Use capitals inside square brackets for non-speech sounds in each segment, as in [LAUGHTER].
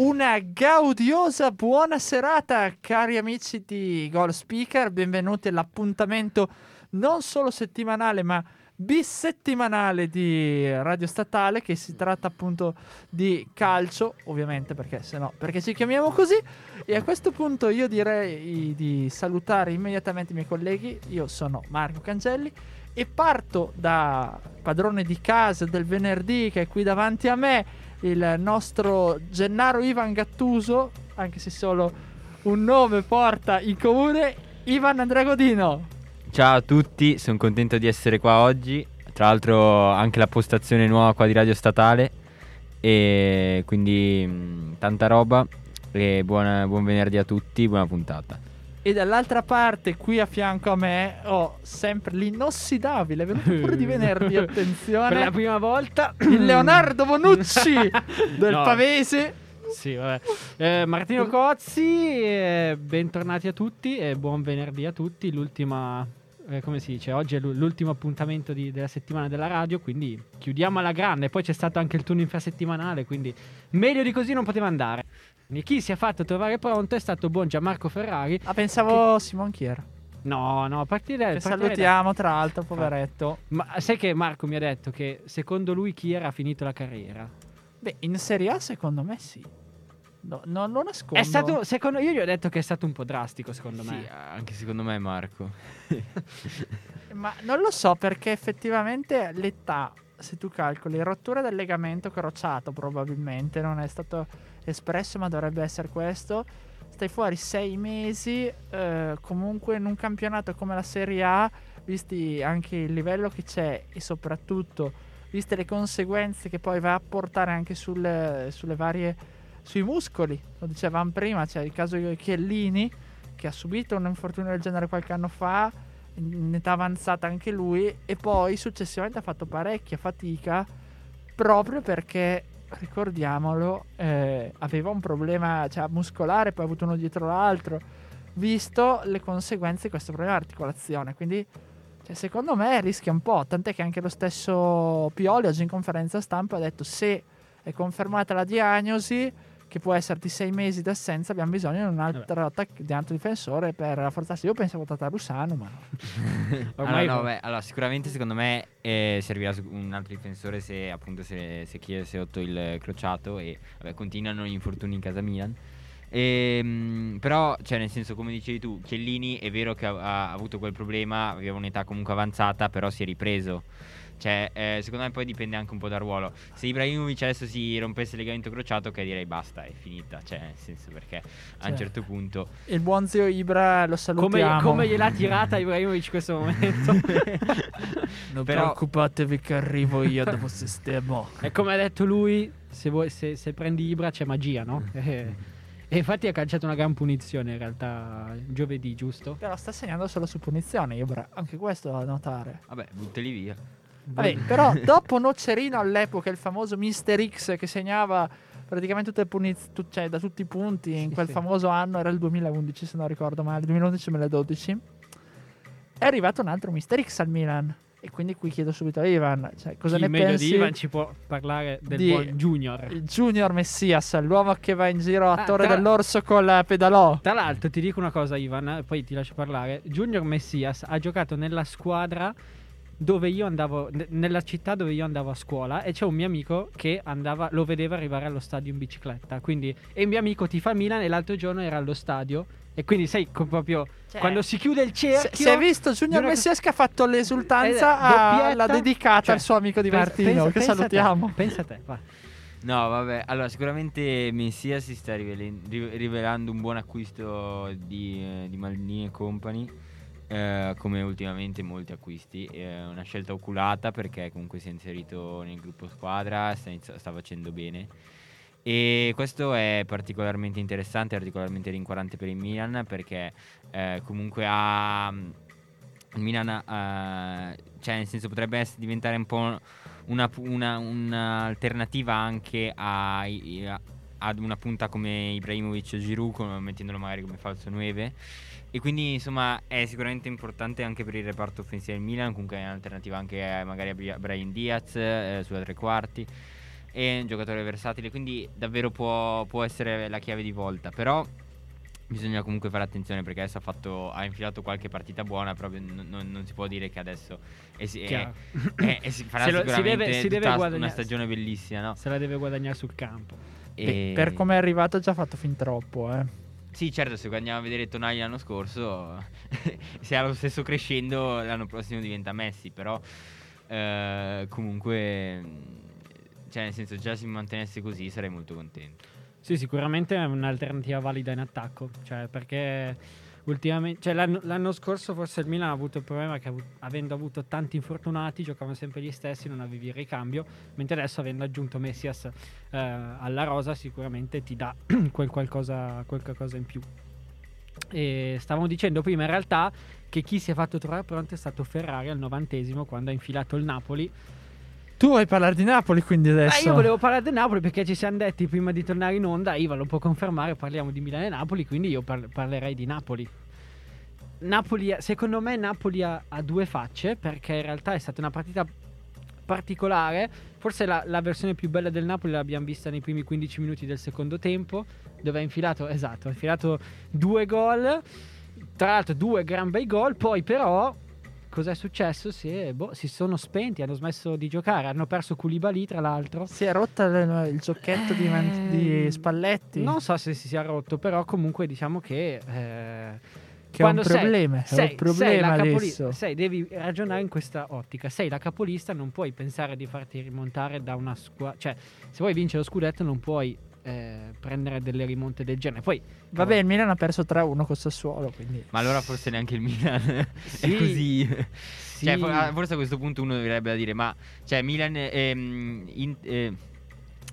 Una gaudiosa buona serata, cari amici di Goal Speaker. Benvenuti all'appuntamento non solo settimanale, ma bisettimanale di Radio Statale. Che si tratta appunto di calcio, ovviamente, perché se no, perché ci chiamiamo così. E a questo punto io direi di salutare immediatamente i miei colleghi. Io sono Marco Cangelli e parto da padrone di casa del venerdì che è qui davanti a me il nostro Gennaro Ivan Gattuso, anche se solo un nome porta in comune, Ivan Andrea Godino. Ciao a tutti, sono contento di essere qua oggi. Tra l'altro anche la postazione nuova qua di Radio Statale e quindi mh, tanta roba e buona, buon venerdì a tutti, buona puntata. E dall'altra parte, qui a fianco a me, ho sempre l'inossidabile, venuto pure di [LAUGHS] venerdì, attenzione. Per la prima volta il Leonardo Bonucci [LAUGHS] del No. Pavese. Sì, vabbè. Eh, Martino Cozzi, eh, bentornati a tutti e buon venerdì a tutti. L'ultima, eh, come si dice, oggi è l'u- l'ultimo appuntamento di- della settimana della radio, quindi chiudiamo alla grande. Poi c'è stato anche il turno infrasettimanale, quindi meglio di così non poteva andare. Chi si è fatto trovare pronto è stato buon Gianmarco Ferrari. Ah, pensavo Simon Chier. No, no, a partire Che da- salutiamo, tra l'altro, poveretto. Ma sai che Marco mi ha detto che secondo lui Chiera ha finito la carriera? Beh, in Serie A secondo me sì. No, no, non nascondo. È stato, secondo io gli ho detto che è stato un po' drastico, secondo Sì, me. anche secondo me Marco. [LAUGHS] Ma non lo so perché effettivamente l'età, se tu calcoli, rottura del legamento crociato probabilmente, non è stato espresso ma dovrebbe essere questo. Stai fuori sei mesi, eh, comunque in un campionato come la Serie A, visti anche il livello che c'è e soprattutto viste le conseguenze che poi va a portare anche sulle, sulle varie, sui muscoli, lo dicevamo prima, c'è il caso di Chiellini che ha subito un infortunio del genere qualche anno fa, in età avanzata anche lui, e poi successivamente ha fatto parecchia fatica proprio perché, ricordiamolo, eh, aveva un problema cioè, muscolare, poi ha avuto uno dietro l'altro, visto le conseguenze di questo problema di articolazione. Quindi, cioè, secondo me rischia un po', tant'è che anche lo stesso Pioli oggi in conferenza stampa ha detto se è confermata la diagnosi che può essere di sei mesi d'assenza, abbiamo bisogno di un altro, attac- di un altro difensore per rafforzarsi. Io pensavo Tatarusano, ma [LAUGHS] allora, no, beh, allora, sicuramente secondo me eh, servirà un altro difensore se appunto se, se è rotto il crociato e vabbè, continuano gli infortuni in casa Milan. Ehm, però, cioè, nel senso, come dicevi tu, Chiellini è vero che ha, ha avuto quel problema, aveva un'età comunque avanzata, però si è ripreso. Cioè, eh, secondo me poi dipende anche un po' dal ruolo. Se Ibrahimovic adesso si rompesse il legamento crociato, ok, direi basta, è finita. Cioè, nel senso, perché a Cioè, un certo punto il buon zio Ibra lo come, salutiamo. come gliel'ha tirata Ibrahimovic in questo momento? [LAUGHS] Non Però- preoccupatevi che arrivo io dopo sistema. e come ha detto lui, se, vuoi- se- se prendi Ibra c'è magia, no? Mm. E, e infatti ha calciato una gran punizione in realtà giovedì, giusto? Però sta segnando solo su punizione Ibra, anche questo da notare. Vabbè, buttali via. Vabbè, però [LAUGHS] dopo Nocerino all'epoca, il famoso Mister X che segnava praticamente tutte le puniz- tu- cioè, da tutti i punti in quel sì. famoso anno, era il 2011 se non ricordo male, 2011-2012, è arrivato un altro Mister X al Milan. E quindi qui chiedo subito a Ivan, cioè, cosa Chi ne meglio pensi? di Ivan ci può parlare del di- buon Junior. Il Junior Messias, l'uomo che va in giro a Ah, Torre tra- dell'Orso con la pedalò. Tra l'altro ti dico una cosa Ivan, poi ti lascio parlare. Junior Messias ha giocato nella squadra dove io andavo, ne- nella città dove io andavo a scuola e c'è un mio amico che andava, lo vedeva arrivare allo stadio in bicicletta. Quindi, e il mio amico tifa Milan e l'altro giorno era allo stadio. E quindi sai, co- proprio Cioè, quando si chiude il cerchio... si è visto Junior Junior- Messias che ha fatto l'esultanza, Eh, a- doppietta. l'ha dedicata Cioè, al suo amico di Martino, pensa- che pensa a te, salutiamo. pensa a te, va. No, vabbè, allora sicuramente Messia si sta rivelando un buon acquisto di, eh, di Maldini e Company, eh, come ultimamente molti acquisti. È una scelta oculata perché comunque si è inserito nel gruppo squadra, sta, inizi- sta facendo bene. E questo è particolarmente interessante, particolarmente rincuorante per il Milan perché eh, comunque ha il Milan eh, cioè nel senso potrebbe diventare un po' una, una, un'alternativa anche a, a, ad una punta come Ibrahimovic o Giroud mettendolo magari come falso 9 e quindi insomma è sicuramente importante anche per il reparto offensivo del Milan comunque è un'alternativa anche a, magari a Brian Diaz eh, sulla tre quarti è un giocatore versatile quindi davvero può, può essere la chiave di volta però bisogna comunque fare attenzione perché adesso ha, fatto, ha infilato qualche partita buona, proprio non, non, non, si può dire che adesso è, è, è, si farà lo, si deve, si deve una stagione bellissima. No? Se la deve guadagnare sul campo. E... Per come è arrivato ha già fatto fin troppo. Eh. Sì, certo, se andiamo a vedere Tonali l'anno scorso, [LAUGHS] se ha lo stesso crescendo l'anno prossimo diventa Messi, però eh, comunque, cioè nel senso già se mi mantenesse così sarei molto contento. Sì, sicuramente è un'alternativa valida in attacco, cioè perché ultimamente, cioè l'anno, l'anno, scorso forse il Milan ha avuto il problema che avendo avuto tanti infortunati giocavano sempre gli stessi, non avevi il ricambio, mentre adesso avendo aggiunto Messias eh, alla rosa sicuramente ti dà [CLEARS THROAT] quel qualcosa, quel qualcosa in più. E stavamo dicendo prima in realtà che chi si è fatto trovare pronto è stato Ferrari al novantesimo quando ha infilato il Napoli tu vuoi parlare di Napoli quindi adesso? Eh, io volevo parlare di Napoli perché ci siamo detti prima di tornare in onda, Iva lo può confermare, parliamo di Milano e Napoli, quindi io par- parlerei di Napoli. Napoli, secondo me Napoli ha, ha, due facce perché in realtà è stata una partita particolare, forse la, la, versione più bella del Napoli l'abbiamo vista nei primi 15 minuti del secondo tempo, dove ha infilato, esatto, ha infilato due gol, tra l'altro due gran bei gol, poi però Cos'è successo? Si, è, boh, si, sono spenti, hanno smesso di giocare, hanno perso Koulibaly tra l'altro. Si è rotto il, il giocchetto eh, di, di, ehm, Spalletti? Non so se si sia rotto, però comunque diciamo che... Eh, che quando è un problema, sei, sei, un problema sei adesso. Sei, devi ragionare in questa ottica. Sei la capolista, non puoi pensare di farti rimontare da una squadra. Cioè, se vuoi vincere lo scudetto, non puoi eh, prendere delle rimonte del genere. Poi, vabbè, il Milan ha perso 3-1 con Sassuolo. Quindi... Ma allora forse neanche il Milan [LAUGHS] sì. è così. Sì. Cioè, forse a questo punto uno dovrebbe dire: Ma cioè, Milan. Ehm, in, eh,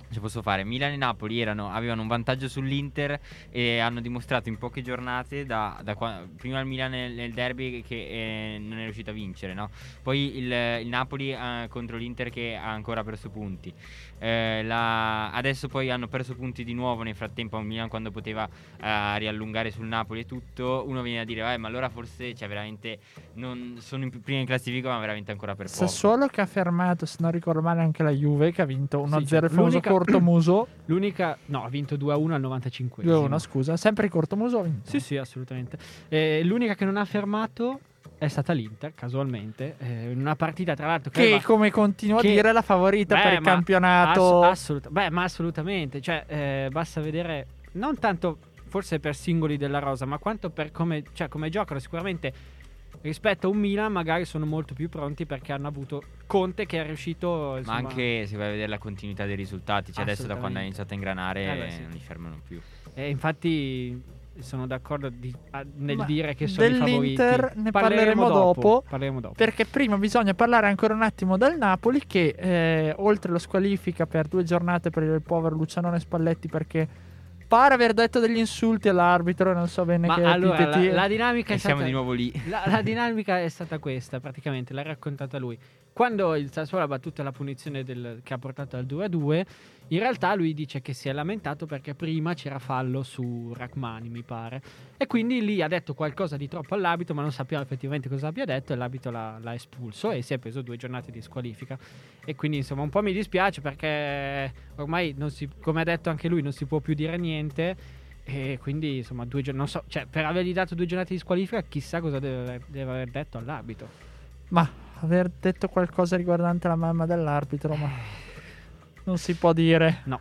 ci posso fare? Milan e Napoli erano, avevano un vantaggio sull'Inter e hanno dimostrato in poche giornate, da, da qua, prima il Milan nel, nel derby che eh, non è riuscito a vincere, no? poi il, il Napoli eh, contro l'Inter che ha ancora perso punti. Eh, la, adesso poi hanno perso punti di nuovo nel frattempo a Milan quando poteva eh, riallungare sul Napoli e tutto. Uno viene a dire, eh, ma allora forse cioè, veramente non sono in prima in classifica, ma veramente ancora per poco. Sassuolo che ha fermato, se non ricordo male, anche la Juve che ha vinto 1-0 sì, il famoso Cortomuso. [CLEARS THROAT] L'unica, no, ha vinto 2-1 al 95. 2-1, scusa, sempre il Cortomuso ha vinto. Sì, sì, assolutamente. Eh, l'unica che non ha fermato è stata l'Inter, casualmente, eh, in una partita tra l'altro che, che come continuo che, a dire, è la favorita beh, per il campionato. Ass- assolut- beh, ma assolutamente, cioè, eh, basta vedere, non tanto forse per singoli della rosa, ma quanto per come, cioè, come giocano. Sicuramente rispetto a un Milan magari sono molto più pronti perché hanno avuto Conte che è riuscito... Insomma... Ma anche se vai a vedere la continuità dei risultati, cioè adesso da quando ha iniziato a ingranare eh beh, sì. non li fermano più. E infatti sono d'accordo di, a, nel Ma dire che sono dell'Inter ne parleremo, parleremo, dopo, parleremo, dopo, Perché prima bisogna parlare ancora un attimo del Napoli che eh, oltre lo squalifica per due giornate per il povero Lucianone Spalletti perché pare aver detto degli insulti all'arbitro, non so bene Ma che allora, la, la, dinamica è stata, siamo di nuovo lì. La, la dinamica è stata questa, praticamente, l'ha raccontata lui. Quando il Sassuolo ha battuto la punizione del, che ha portato al 2-2, in realtà lui dice che si è lamentato perché prima c'era fallo su Rachmani, mi pare. E quindi lì ha detto qualcosa di troppo all'abito, ma non sappiamo effettivamente cosa abbia detto e l'abito l'ha, l'ha espulso e si è preso due giornate di squalifica. E quindi insomma un po' mi dispiace perché ormai, si, come ha detto anche lui, non si può più dire niente. E quindi insomma due giornate, so, cioè per avergli dato due giornate di squalifica chissà cosa deve, deve aver detto all'abito. Ma aver detto qualcosa riguardante la mamma dell'arbitro, ma non si può dire. No.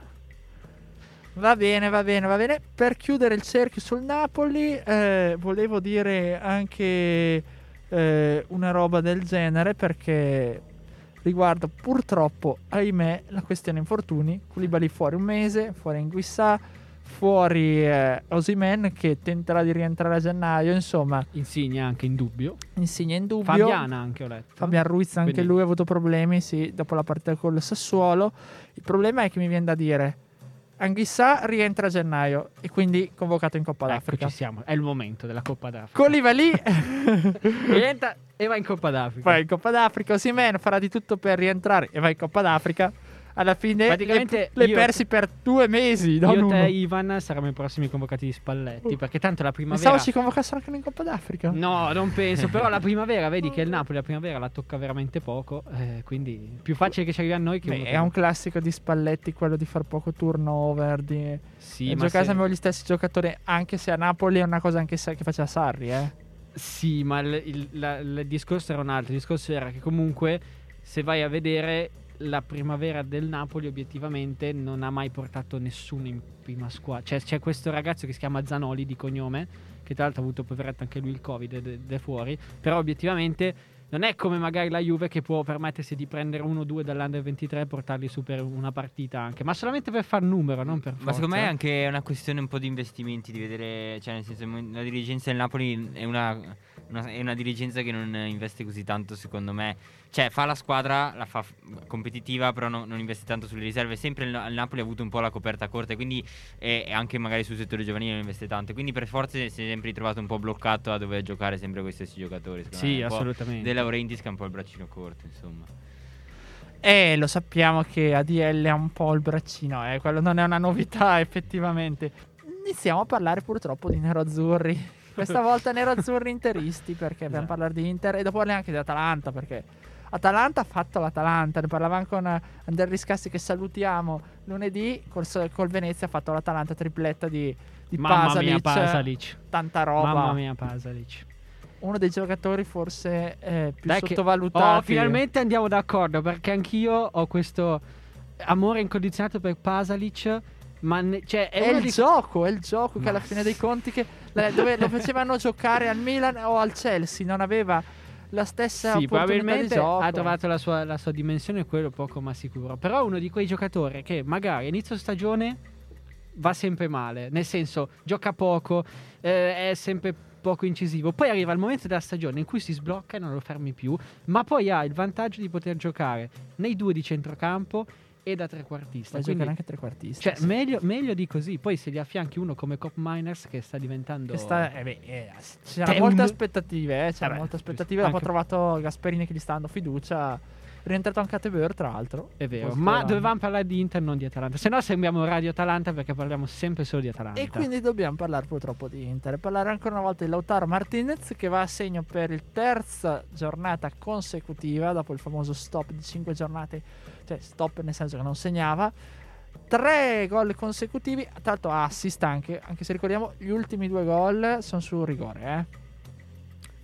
Va bene, va bene, va bene. Per chiudere il cerchio sul Napoli, eh, volevo dire anche eh, una roba del genere perché riguarda purtroppo, ahimè, la questione infortuni. Koulibaly fuori un mese, fuori in Guissà fuori eh, Osimen che tenterà di rientrare a gennaio, insomma. Insigne anche in dubbio. Insigne in dubbio. Fabiana anche ho letto. Fabian Ruiz anche Quindi... lui ha avuto problemi, sì, dopo la partita con il Sassuolo. Il problema è che mi viene da dire, Anghissà rientra a gennaio e quindi convocato in Coppa Ecco, d'Africa. ci siamo. È il momento della Coppa d'Africa. Colivali [LAUGHS] Rientra e va in Coppa d'Africa. va in Coppa d'Africa. Osimhen farà di tutto per rientrare e va in Coppa d'Africa. Alla fine Praticamente le, le io- persi per due mesi. Non Io, uno. te e Ivan saremo i prossimi convocati di Spalletti. Perché tanto la primavera. Pensavo ci convocassero anche in Coppa d'Africa. No, non penso. Però la [LAUGHS] primavera, vedi che il Napoli la primavera la tocca veramente poco. eh, quindi più facile che ci arrivi a noi che Beh, è un classico di Spalletti quello di far poco turnover, di Sì, e ma giocare se- sempre gli stessi giocatori, anche se a Napoli è una cosa anche se- che faceva Sarri, eh. Sì, ma il, il- la- il discorso era un altro. Il discorso era che comunque, se vai a vedere la primavera del Napoli, obiettivamente non ha mai portato nessuno in prima squadra. Cioè, c'è questo ragazzo che si chiama Zanoli di cognome, che tra l'altro ha avuto poveretto anche lui il Covid ed ed è fuori. Però, obiettivamente. Non è come magari la Juve che può permettersi di prendere uno o due dall'Under 23 e portarli su per una partita anche, ma solamente per far numero, non per forza. Ma secondo me è eh. anche una questione un po' di investimenti, di vedere, cioè nel senso la dirigenza del Napoli è una, una- è una dirigenza che non investe così tanto secondo me, cioè fa la squadra, la fa competitiva però no- non investe tanto sulle riserve, sempre il, il Napoli ha avuto un po' la coperta corta quindi e anche magari sul settore giovanile non investe tanto, quindi per forza si è sempre ritrovato un po' bloccato a dover giocare sempre con gli stessi giocatori. Sì, assolutamente. De Laurentiis che ha un po' il braccino corto insomma. E lo sappiamo che ADL ha un po' il braccino, eh. quello non è una novità [LAUGHS] effettivamente. Iniziamo a parlare purtroppo di nero-azzurri. Questa [LAUGHS] volta nero-azzurri interisti perché dobbiamo Esatto. parlare di Inter e dopo parliamo anche di Atalanta perché Atalanta ha fatto l'Atalanta, ne parlavamo con eh, Ander Riscassi che salutiamo lunedì, col, col Venezia ha fatto l'Atalanta tripletta di, di Mamma Pasalic, mia, Pasalic. tanta roba. Mamma mia, Pasalic. Uno dei giocatori forse eh, più Dai sottovalutati. Oh, finalmente andiamo d'accordo perché anch'io ho questo amore incondizionato per Pasalic. Ma ne- cioè, è, È, il di- gioco, è il gioco che alla Ma fine dei conti che dove lo facevano giocare al Milan o al Chelsea, non aveva la stessa Sì, probabilmente ha trovato la sua, la sua dimensione, quello poco ma sicuro. Però è uno di quei giocatori che magari a inizio stagione va sempre male, nel senso gioca poco, eh, è sempre poco incisivo. Poi arriva il momento della stagione in cui si sblocca e non lo fermi più, ma poi ha il vantaggio di poter giocare nei due di centrocampo e da trequartista. Quindi, giocare anche trequartista. cioè, sì. meglio, meglio di così. Poi se gli affianchi uno come Cop Miners che sta diventando... Che sta- eh beh, eh, c'erano È molte aspettative, eh, Vabbè, molte aspettative. Dopo ha trovato Gasperini che gli sta dando fiducia. Rientrato anche a Tebeur, tra l'altro. È vero, Posto ma davanti. dovevamo parlare di Inter, non di Atalanta. Se no sembriamo Radio Atalanta perché parliamo sempre solo di Atalanta. E quindi dobbiamo parlare purtroppo di Inter. e Parlare ancora una volta di Lautaro Martinez che va a segno per il terza giornata consecutiva dopo il famoso stop di 5 giornate, cioè stop nel senso che non segnava. Tre gol consecutivi, tra l'altro assist anche, anche se ricordiamo gli ultimi due gol sono su rigore. Eh.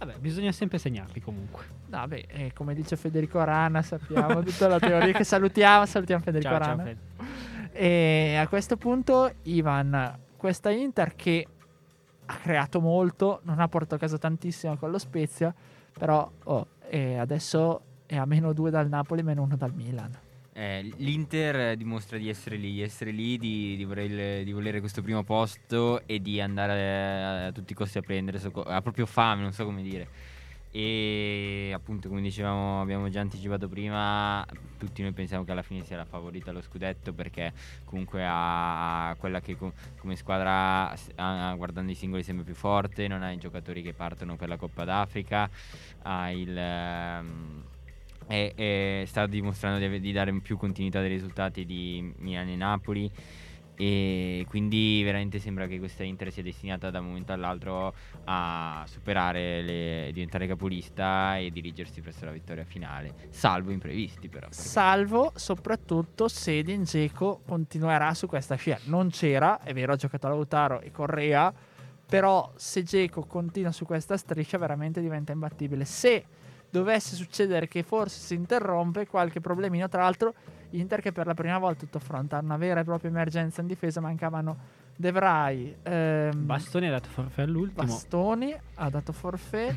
Vabbè, bisogna sempre segnarli comunque. No, beh, eh, come dice Federico Arana, sappiamo tutta la teoria [LAUGHS] che salutiamo, salutiamo Federico Ciao, ciao, Arana. Fred. E a questo punto, Ivan, questa Inter che ha creato molto, non ha portato a casa tantissimo con lo Spezia, però oh, e adesso è a meno due dal Napoli, meno uno dal Milan. Eh, L'Inter dimostra di essere lì, essere lì, di, di voler- di volere questo primo posto e di andare a, a tutti i costi a prendere, so- ha proprio fame, non so come dire. E appunto, come dicevamo, abbiamo già anticipato prima, tutti noi pensiamo che alla fine sia la favorita allo scudetto perché comunque ha quella che co- come squadra, ha- guardando i singoli, sembra più forte, non ha i giocatori che partono per la Coppa d'Africa, ha il... ehm, e, e sta dimostrando di, di dare più continuità dei risultati di Milan e Napoli e quindi veramente sembra che questa Inter sia destinata da un momento all'altro a superare le, diventare capolista e dirigersi verso la vittoria finale salvo imprevisti però Salvo soprattutto se Edin Dzeko continuerà su questa scia. Non c'era, è vero, ha giocato Lautaro e Correa, però se Dzeko continua su questa striscia veramente diventa imbattibile. Se dovesse succedere che forse si interrompe qualche problemino, tra l'altro Inter che per la prima volta tutto affronta una vera e propria emergenza in difesa, mancavano De Vrij, ehm, Bastoni ha dato forfè all'ultimo. Bastoni, ha dato forfè,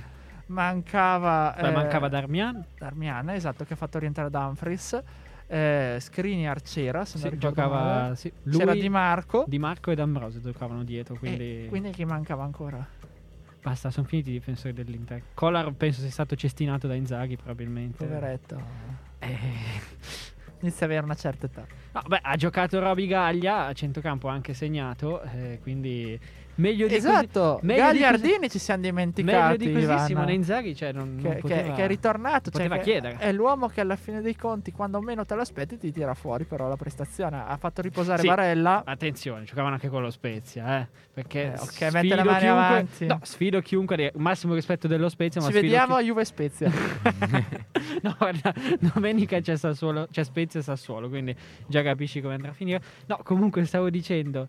mancava... Poi eh, mancava Darmian. Darmian, esatto, che ha fatto rientrare Dumfries. Eh, Skriniar c'era, se Sì, giocava sì. C'era lui, Di Marco. Di Marco e D'Ambrosio giocavano dietro. Quindi, E quindi chi mancava ancora? Basta, sono finiti i difensori dell'Inter. Collar penso sia stato cestinato da Inzaghi probabilmente. Poveretto. Eh, inizia ad avere una certa età. No, beh, ha giocato Roby Gaglia a centrocampo, ha anche segnato, eh, quindi meglio di Esatto, così. meglio di Gagliardini ci siamo Meglio dimenticati. di così Ivan, Simone Inzaghi, cioè non, non che, che- poteva, che è ritornato. Cioè che. È l'uomo che alla fine dei conti, quando meno te lo aspetti, ti tira fuori però la prestazione. Ha fatto riposare Sì. Barella. Attenzione, giocavano anche con lo Spezia, eh. Perché Eh, ok, sfido mette le mani chiunque, avanti. No, sfido chiunque, massimo rispetto dello Spezia, ma Ci vediamo a chi- Juve Spezia. [LAUGHS] no, guarda, domenica c'è Sassuolo, c'è Spezia e Sassuolo, quindi già capisci come andrà a finire. No, comunque stavo dicendo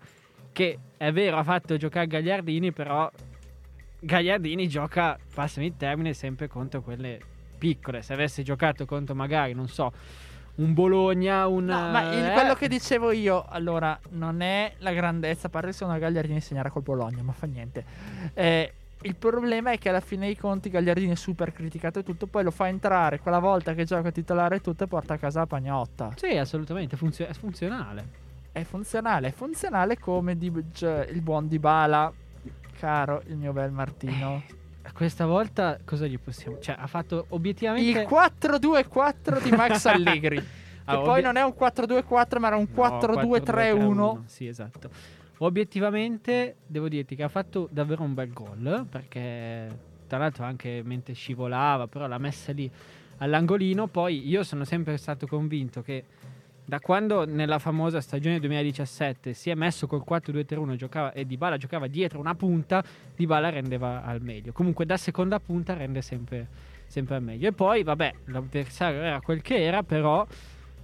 che è vero, ha fatto giocare Gagliardini, però Gagliardini gioca, passami il termine, sempre contro quelle piccole. Se avesse giocato contro magari, non so, un Bologna, un... No, ma il- eh, quello che dicevo io, allora, non è la grandezza, a parte se una Gagliardini segnerà col Bologna, ma fa niente. Eh, il problema è che alla fine dei conti Gagliardini è super criticato e tutto, poi lo fa entrare quella volta che gioca titolare e tutto e porta a casa la pagnotta. Sì, assolutamente, funzio- è funzionale. È funzionale, è funzionale come di, cioè, il buon Dybala, caro il mio bel Martino. Questa volta cosa gli possiamo... Cioè, ha fatto Il obiettivamente... 4-2-4 di Max [LAUGHS] Allegri. Che Ah, poi non è un 4-2-4, ma era un No, 4-2-3-1. Sì, esatto. Obiettivamente devo dirti che ha fatto davvero un bel gol perché tra l'altro anche mentre scivolava, però l'ha messa lì all'angolino. Poi io sono sempre stato convinto che da quando nella famosa stagione 2017 si è messo col 4-2-3-1 giocava, e Dybala giocava dietro una punta, Dybala rendeva al meglio. Comunque da seconda punta rende sempre, sempre al meglio. E poi vabbè, l'avversario era quel che era, però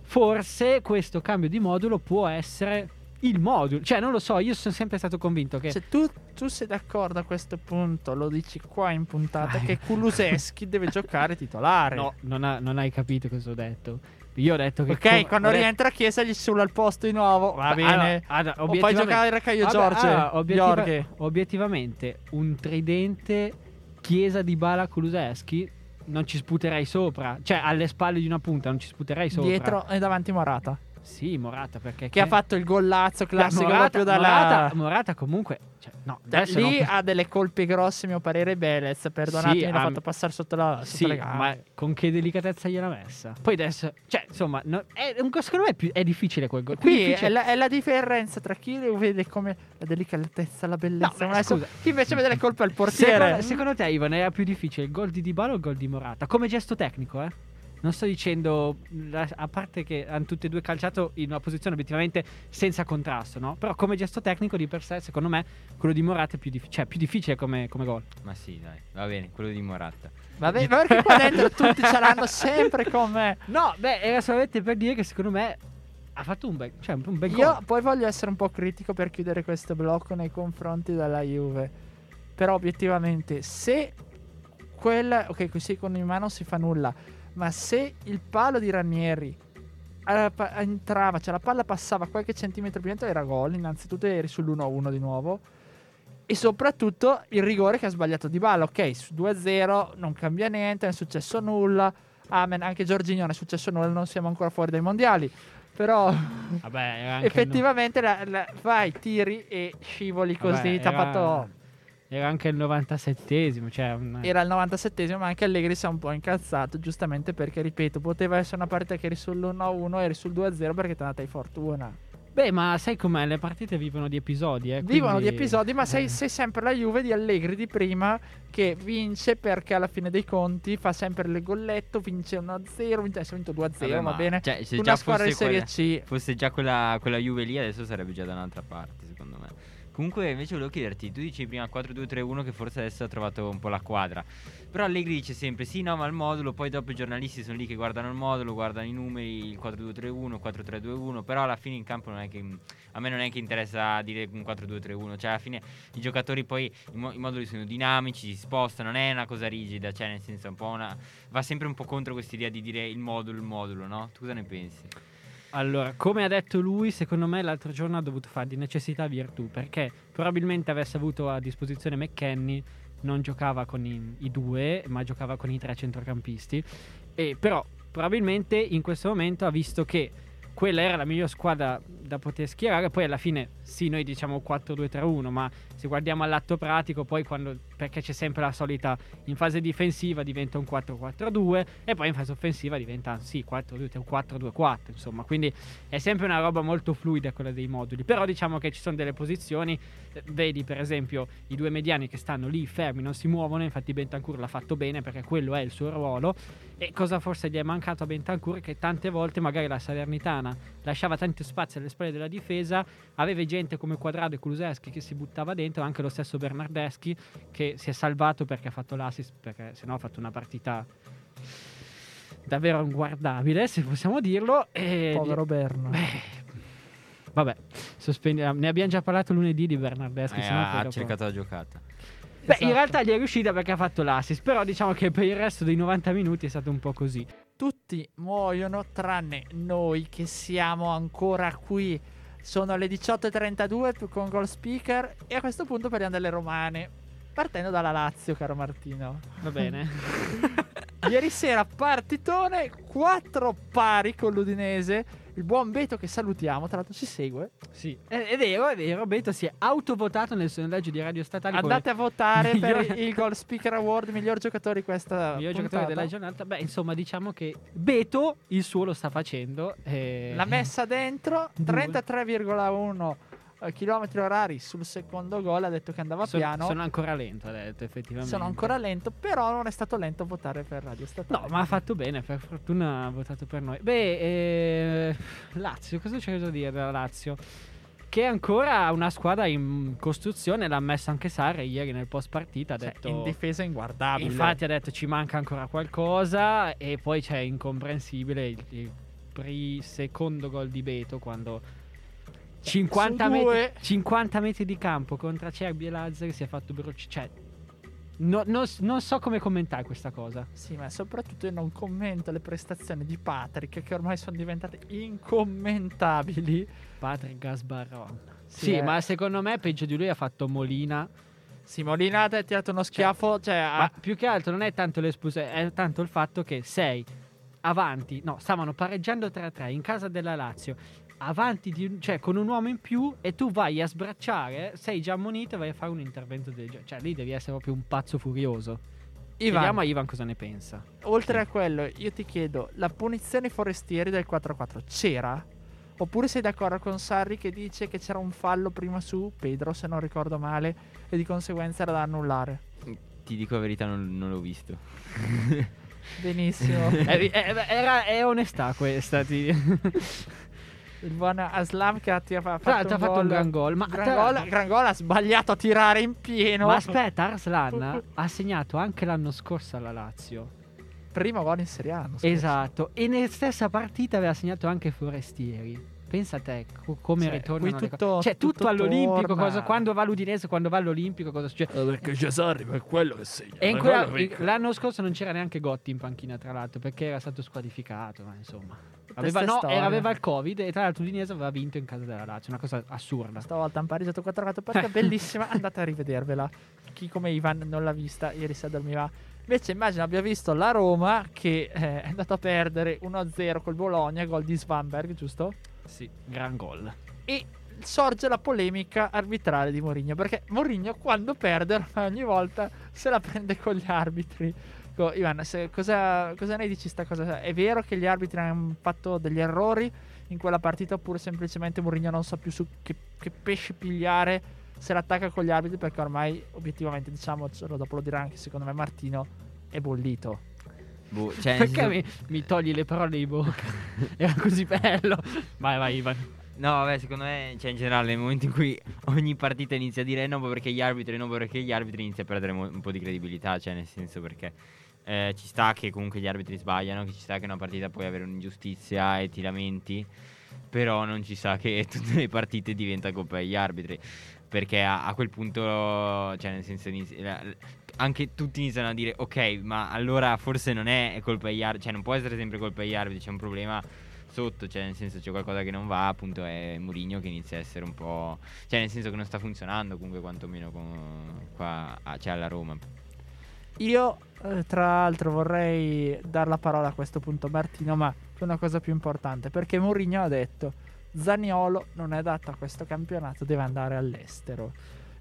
forse questo cambio di modulo può essere il modulo. Cioè, non lo so, io sono sempre stato convinto che. Cioè, tu, tu sei d'accordo a questo punto, lo dici qua in puntata, Dai. che Kuluseschi deve giocare titolare. no, non, ha- non hai capito cosa ho detto. Io ho detto che. Ok, co- quando detto- rientra a Chiesa gli sulla il posto di nuovo. Va Allora, bene. allora, o fai obiettivamente- giocare Caio Vabbè, Giorgio. allora, obiettiva- obiettivamente, un tridente Chiesa di Bala Kuluseschi non ci sputerei sopra. Cioè, alle spalle di una punta non ci sputerei sopra. Dietro e davanti Morata. Sì, Morata perché. Che ha fatto il gollazzo classico Morata, proprio dalla... Morata, Morata comunque. Cioè, no, Da- lì non- ha delle colpe grosse, a mio parere, Belez. Perdonatemi, Sì, l'ha ha- fatto passare sotto, la, sotto Sì, le gambe. ma con che delicatezza gliel'ha messa? Poi adesso, cioè, insomma, no- è, un- secondo me è, più- è difficile quel gol. Qui difficile- è la, è la differenza tra chi lo vede come la delicatezza, la bellezza, No, beh, scusa. chi invece vede le colpe al portiere. Secondo, secondo te, Ivan, era più difficile il gol di Dybala o il gol di Morata? Come gesto tecnico, eh? Non sto dicendo, a parte che hanno tutti e due calciato in una posizione obiettivamente senza contrasto, no? Però come gesto tecnico di per sé, secondo me, quello di Morata è più, dif- cioè, più difficile come, come gol. Ma sì, dai, va bene, quello di Moratta. Vabbè, ma perché qua dentro tutti ce l'hanno sempre con me. No, beh, era solamente per dire che secondo me ha fatto un bel, cioè, un bel Io gol. poi voglio essere un po' critico per chiudere questo blocco nei confronti della Juve. Però obiettivamente, se quella... Ok, così con in mano non si fa nulla. Ma se il palo di Ranieri entrava, cioè la palla passava qualche centimetro più dentro, era gol. Innanzitutto eri sull'1-1 di nuovo. E soprattutto il rigore che ha sbagliato di balla. Ok, su 2-0 non cambia niente, non è successo nulla. Amen, anche Giorginio non è successo nulla, non siamo ancora fuori dai mondiali. Però Vabbè, effettivamente la- la- vai, tiri e scivoli no- così. vabbè, T'ha era- fatto. Era anche il 97esimo, cioè un- Era il 97esimo, ma anche Allegri si è un po' incazzato. Giustamente perché, ripeto, poteva essere una partita che eri sull'1-1 eri sul 2-0 perché ti è andata di fortuna. Beh, ma sai com'è? Le partite vivono di episodi, eh. Vivono quindi- di episodi, ma sei, eh. sei sempre la Juve di Allegri di prima che vince perché alla fine dei conti fa sempre il golletto, vince 1-0, vince, adesso ha vinto 2-0, Vabbè, va ma- bene. Cioè, se Una già squadra fosse di Serie quella, C. fosse già quella, quella Juve lì, adesso sarebbe già da un'altra parte, secondo me. Comunque, invece, volevo chiederti: tu dici prima 4-2-3-1 che forse adesso ha trovato un po' la quadra. Però Allegri dice sempre: sì, no, ma il modulo. Poi dopo i giornalisti sono lì che guardano il modulo, guardano i numeri, il 4-2-3-1, 4-3-2-1. Però alla fine in campo non è che. A me non è che interessa dire un 4-2-3-1. Cioè, alla fine i giocatori poi i, mo- i moduli sono dinamici, si spostano, non è una cosa rigida. Cioè, nel senso, un po' una. Va sempre un po' contro quest'idea di dire il modulo, il modulo, no? Tu cosa ne pensi? Allora, come ha detto lui, secondo me l'altro giorno ha dovuto fare di necessità virtù, perché probabilmente avesse avuto a disposizione McKenny, non giocava con i, i due, ma giocava con i tre centrocampisti. E però probabilmente in questo momento ha visto che quella era la miglior squadra da poter schierare. Poi alla fine, sì, noi diciamo 4-2-3-1, ma se guardiamo all'atto pratico, poi quando perché c'è sempre la solita in fase difensiva diventa un 4-4-2 e poi in fase offensiva diventa sì 4-2 un 4-2-4 insomma. Quindi è sempre una roba molto fluida quella dei moduli. Però diciamo che ci sono delle posizioni eh, vedi per esempio i due mediani che stanno lì fermi non si muovono infatti Bentancur l'ha fatto bene perché quello è il suo ruolo. E cosa forse gli è mancato a Bentancur? Che tante volte magari la Salernitana lasciava tanto spazio alle spalle della difesa aveva gente come Quadrado e Kuluseschi che si buttava dentro anche lo stesso Bernardeschi che si è salvato perché ha fatto l'assist, perché sennò ha fatto una partita davvero inguardabile, se possiamo dirlo. E Povero Berno. Beh, vabbè, sospendiamo. Ne abbiamo già parlato lunedì di Bernardeschi. Eh, ha cercato la giocata. Beh, Esatto. in realtà gli è riuscita perché ha fatto l'assist, però diciamo che per il resto dei 90 minuti è stato un po' così. Tutti muoiono tranne noi che siamo ancora qui. Sono le 18.32 con Goal Speaker e a questo punto parliamo delle romane. Partendo dalla Lazio, caro Martino. Va bene. [LAUGHS] Ieri sera partitone, 4 pari con l'Udinese. Il buon Beto che salutiamo, tra l'altro ci segue. sì, è, è vero, è vero. Beto si è autovotato nel sondaggio di Radio Statali come Andate a votare per il Goal Speaker Award, miglior giocatore di questa miglior puntata. giocatore della giornata. Beh, insomma, diciamo che Beto il suo lo sta facendo. e- L'ha messa dentro, Due. 33,1 km orari sul secondo gol. Ha detto che andava sono, piano. sono ancora lento, ha detto effettivamente. Sono ancora lento, però non è stato lento votare per Radio Statale. No, ma ha fatto bene, per fortuna ha votato per noi. Beh, eh, Lazio, cosa c'è da dire della Lazio? Che è ancora una squadra in costruzione, l'ha messo anche Sarri ieri nel post partita, ha Cioè, detto... in difesa inguardabile. Infatti ha detto ci manca ancora qualcosa e poi c'è incomprensibile il, il pri- secondo gol di Beto quando 50 su metri, due- 50 metri di campo contro Cerbi e Lazzari si è fatto bruciare. Cioè, no- non s- non so come commentare questa cosa. Sì, ma soprattutto io non commento le prestazioni di Patrick, che ormai sono diventate incommentabili. Patrick Gasbaron. Sì, Sì, eh. ma secondo me peggio di lui ha fatto Molina. Sì, Molina ti ha tirato uno schiaffo. Cioè, Ma ha- più che altro non è tanto l'espulsione, è tanto il fatto che sei avanti, no, stavano pareggiando 3-3 in casa della Lazio, avanti di cioè con un uomo in più e tu vai a sbracciare, sei già ammonito e vai a fare un intervento del genere. Cioè lì devi essere proprio un pazzo furioso. Ivan, Vediamo a Ivan cosa ne pensa. oltre a quello, io ti chiedo, la punizione forestieri del 4-4 c'era? Oppure sei d'accordo con Sarri che dice che c'era un fallo prima su Pedro, se non ricordo male, e di conseguenza era da annullare? Ti dico la verità, non, non l'ho visto. Benissimo. [LAUGHS] Eh, eh, era, è onestà questa. Ti... [LAUGHS] Il buon Aslam che ha, ti ha Tra fatto, l'altro ha fatto un gran gol. Ma, gran tra gol, gran gol, ha sbagliato a tirare in pieno. ma aspetta, Arslan [LAUGHS] ha segnato anche l'anno scorso alla Lazio. Primo gol in Serie A. Esatto, e nella stessa partita aveva segnato anche Forestieri. Pensa a te co- come Cioè, ritornano tutto-. Cioè, tutto, tutto all'Olimpico, cosa- quando va all'Udinese, quando va all'Olimpico, cosa succede? perché c'è Sarri, ma è quello che segna. E quella- l'anno scorso non c'era neanche Gotti in panchina, tra l'altro, perché era stato squalificato, ma insomma. Aveva, no, era- aveva il Covid e tra l'altro l'Udinese aveva vinto in casa della Lazio, una cosa assurda. Stavolta hanno pareggiato 4-4 partita bellissima, andate a rivedervela. Chi come Ivan non l'ha vista, ieri sera dormiva. Invece immagino abbia visto la Roma che eh, è andata a perdere 1-0 col Bologna, gol di Svanberg, giusto? Sì, gran gol. E sorge la polemica arbitrale di Mourinho, perché Mourinho quando perde ogni volta se la prende con gli arbitri. Co- Ivan, cosa, cosa ne dici sta cosa? È vero che gli arbitri hanno fatto degli errori in quella partita oppure semplicemente Mourinho non sa più su che, che pesci pigliare se l'attacca con gli arbitri perché ormai obiettivamente diciamocelo, dopo lo dirà anche secondo me Martino, è bollito. Boh, cioè, Perché mi, mi togli le parole di bocca? [LAUGHS] era così bello. Vai, vai, Ivan. No, vabbè, secondo me, cioè, in generale, nel momento in cui ogni partita inizia a dire no perché gli arbitri, no perché gli arbitri, inizia a perdere mo- un po' di credibilità, cioè, nel senso perché eh, ci sta che comunque gli arbitri sbagliano, che ci sta che una partita puoi avere un'ingiustizia e ti lamenti, però non ci sta che [LAUGHS] tutte le partite diventa colpa degli arbitri, perché a, a quel punto, cioè, nel senso, anche tutti iniziano a dire ok, ma allora forse non è colpa degli arbitri, cioè non può essere sempre colpa degli arbitri, c'è un problema sotto, cioè nel senso c'è qualcosa che non va, appunto è Mourinho che inizia a essere un po', cioè nel senso che non sta funzionando comunque quantomeno con, qua, cioè alla Roma. Io, eh, tra l'altro, vorrei dar la parola a questo punto a Martino, ma per una cosa più importante, perché Mourinho ha detto Zaniolo non è adatto a questo campionato, deve andare all'estero.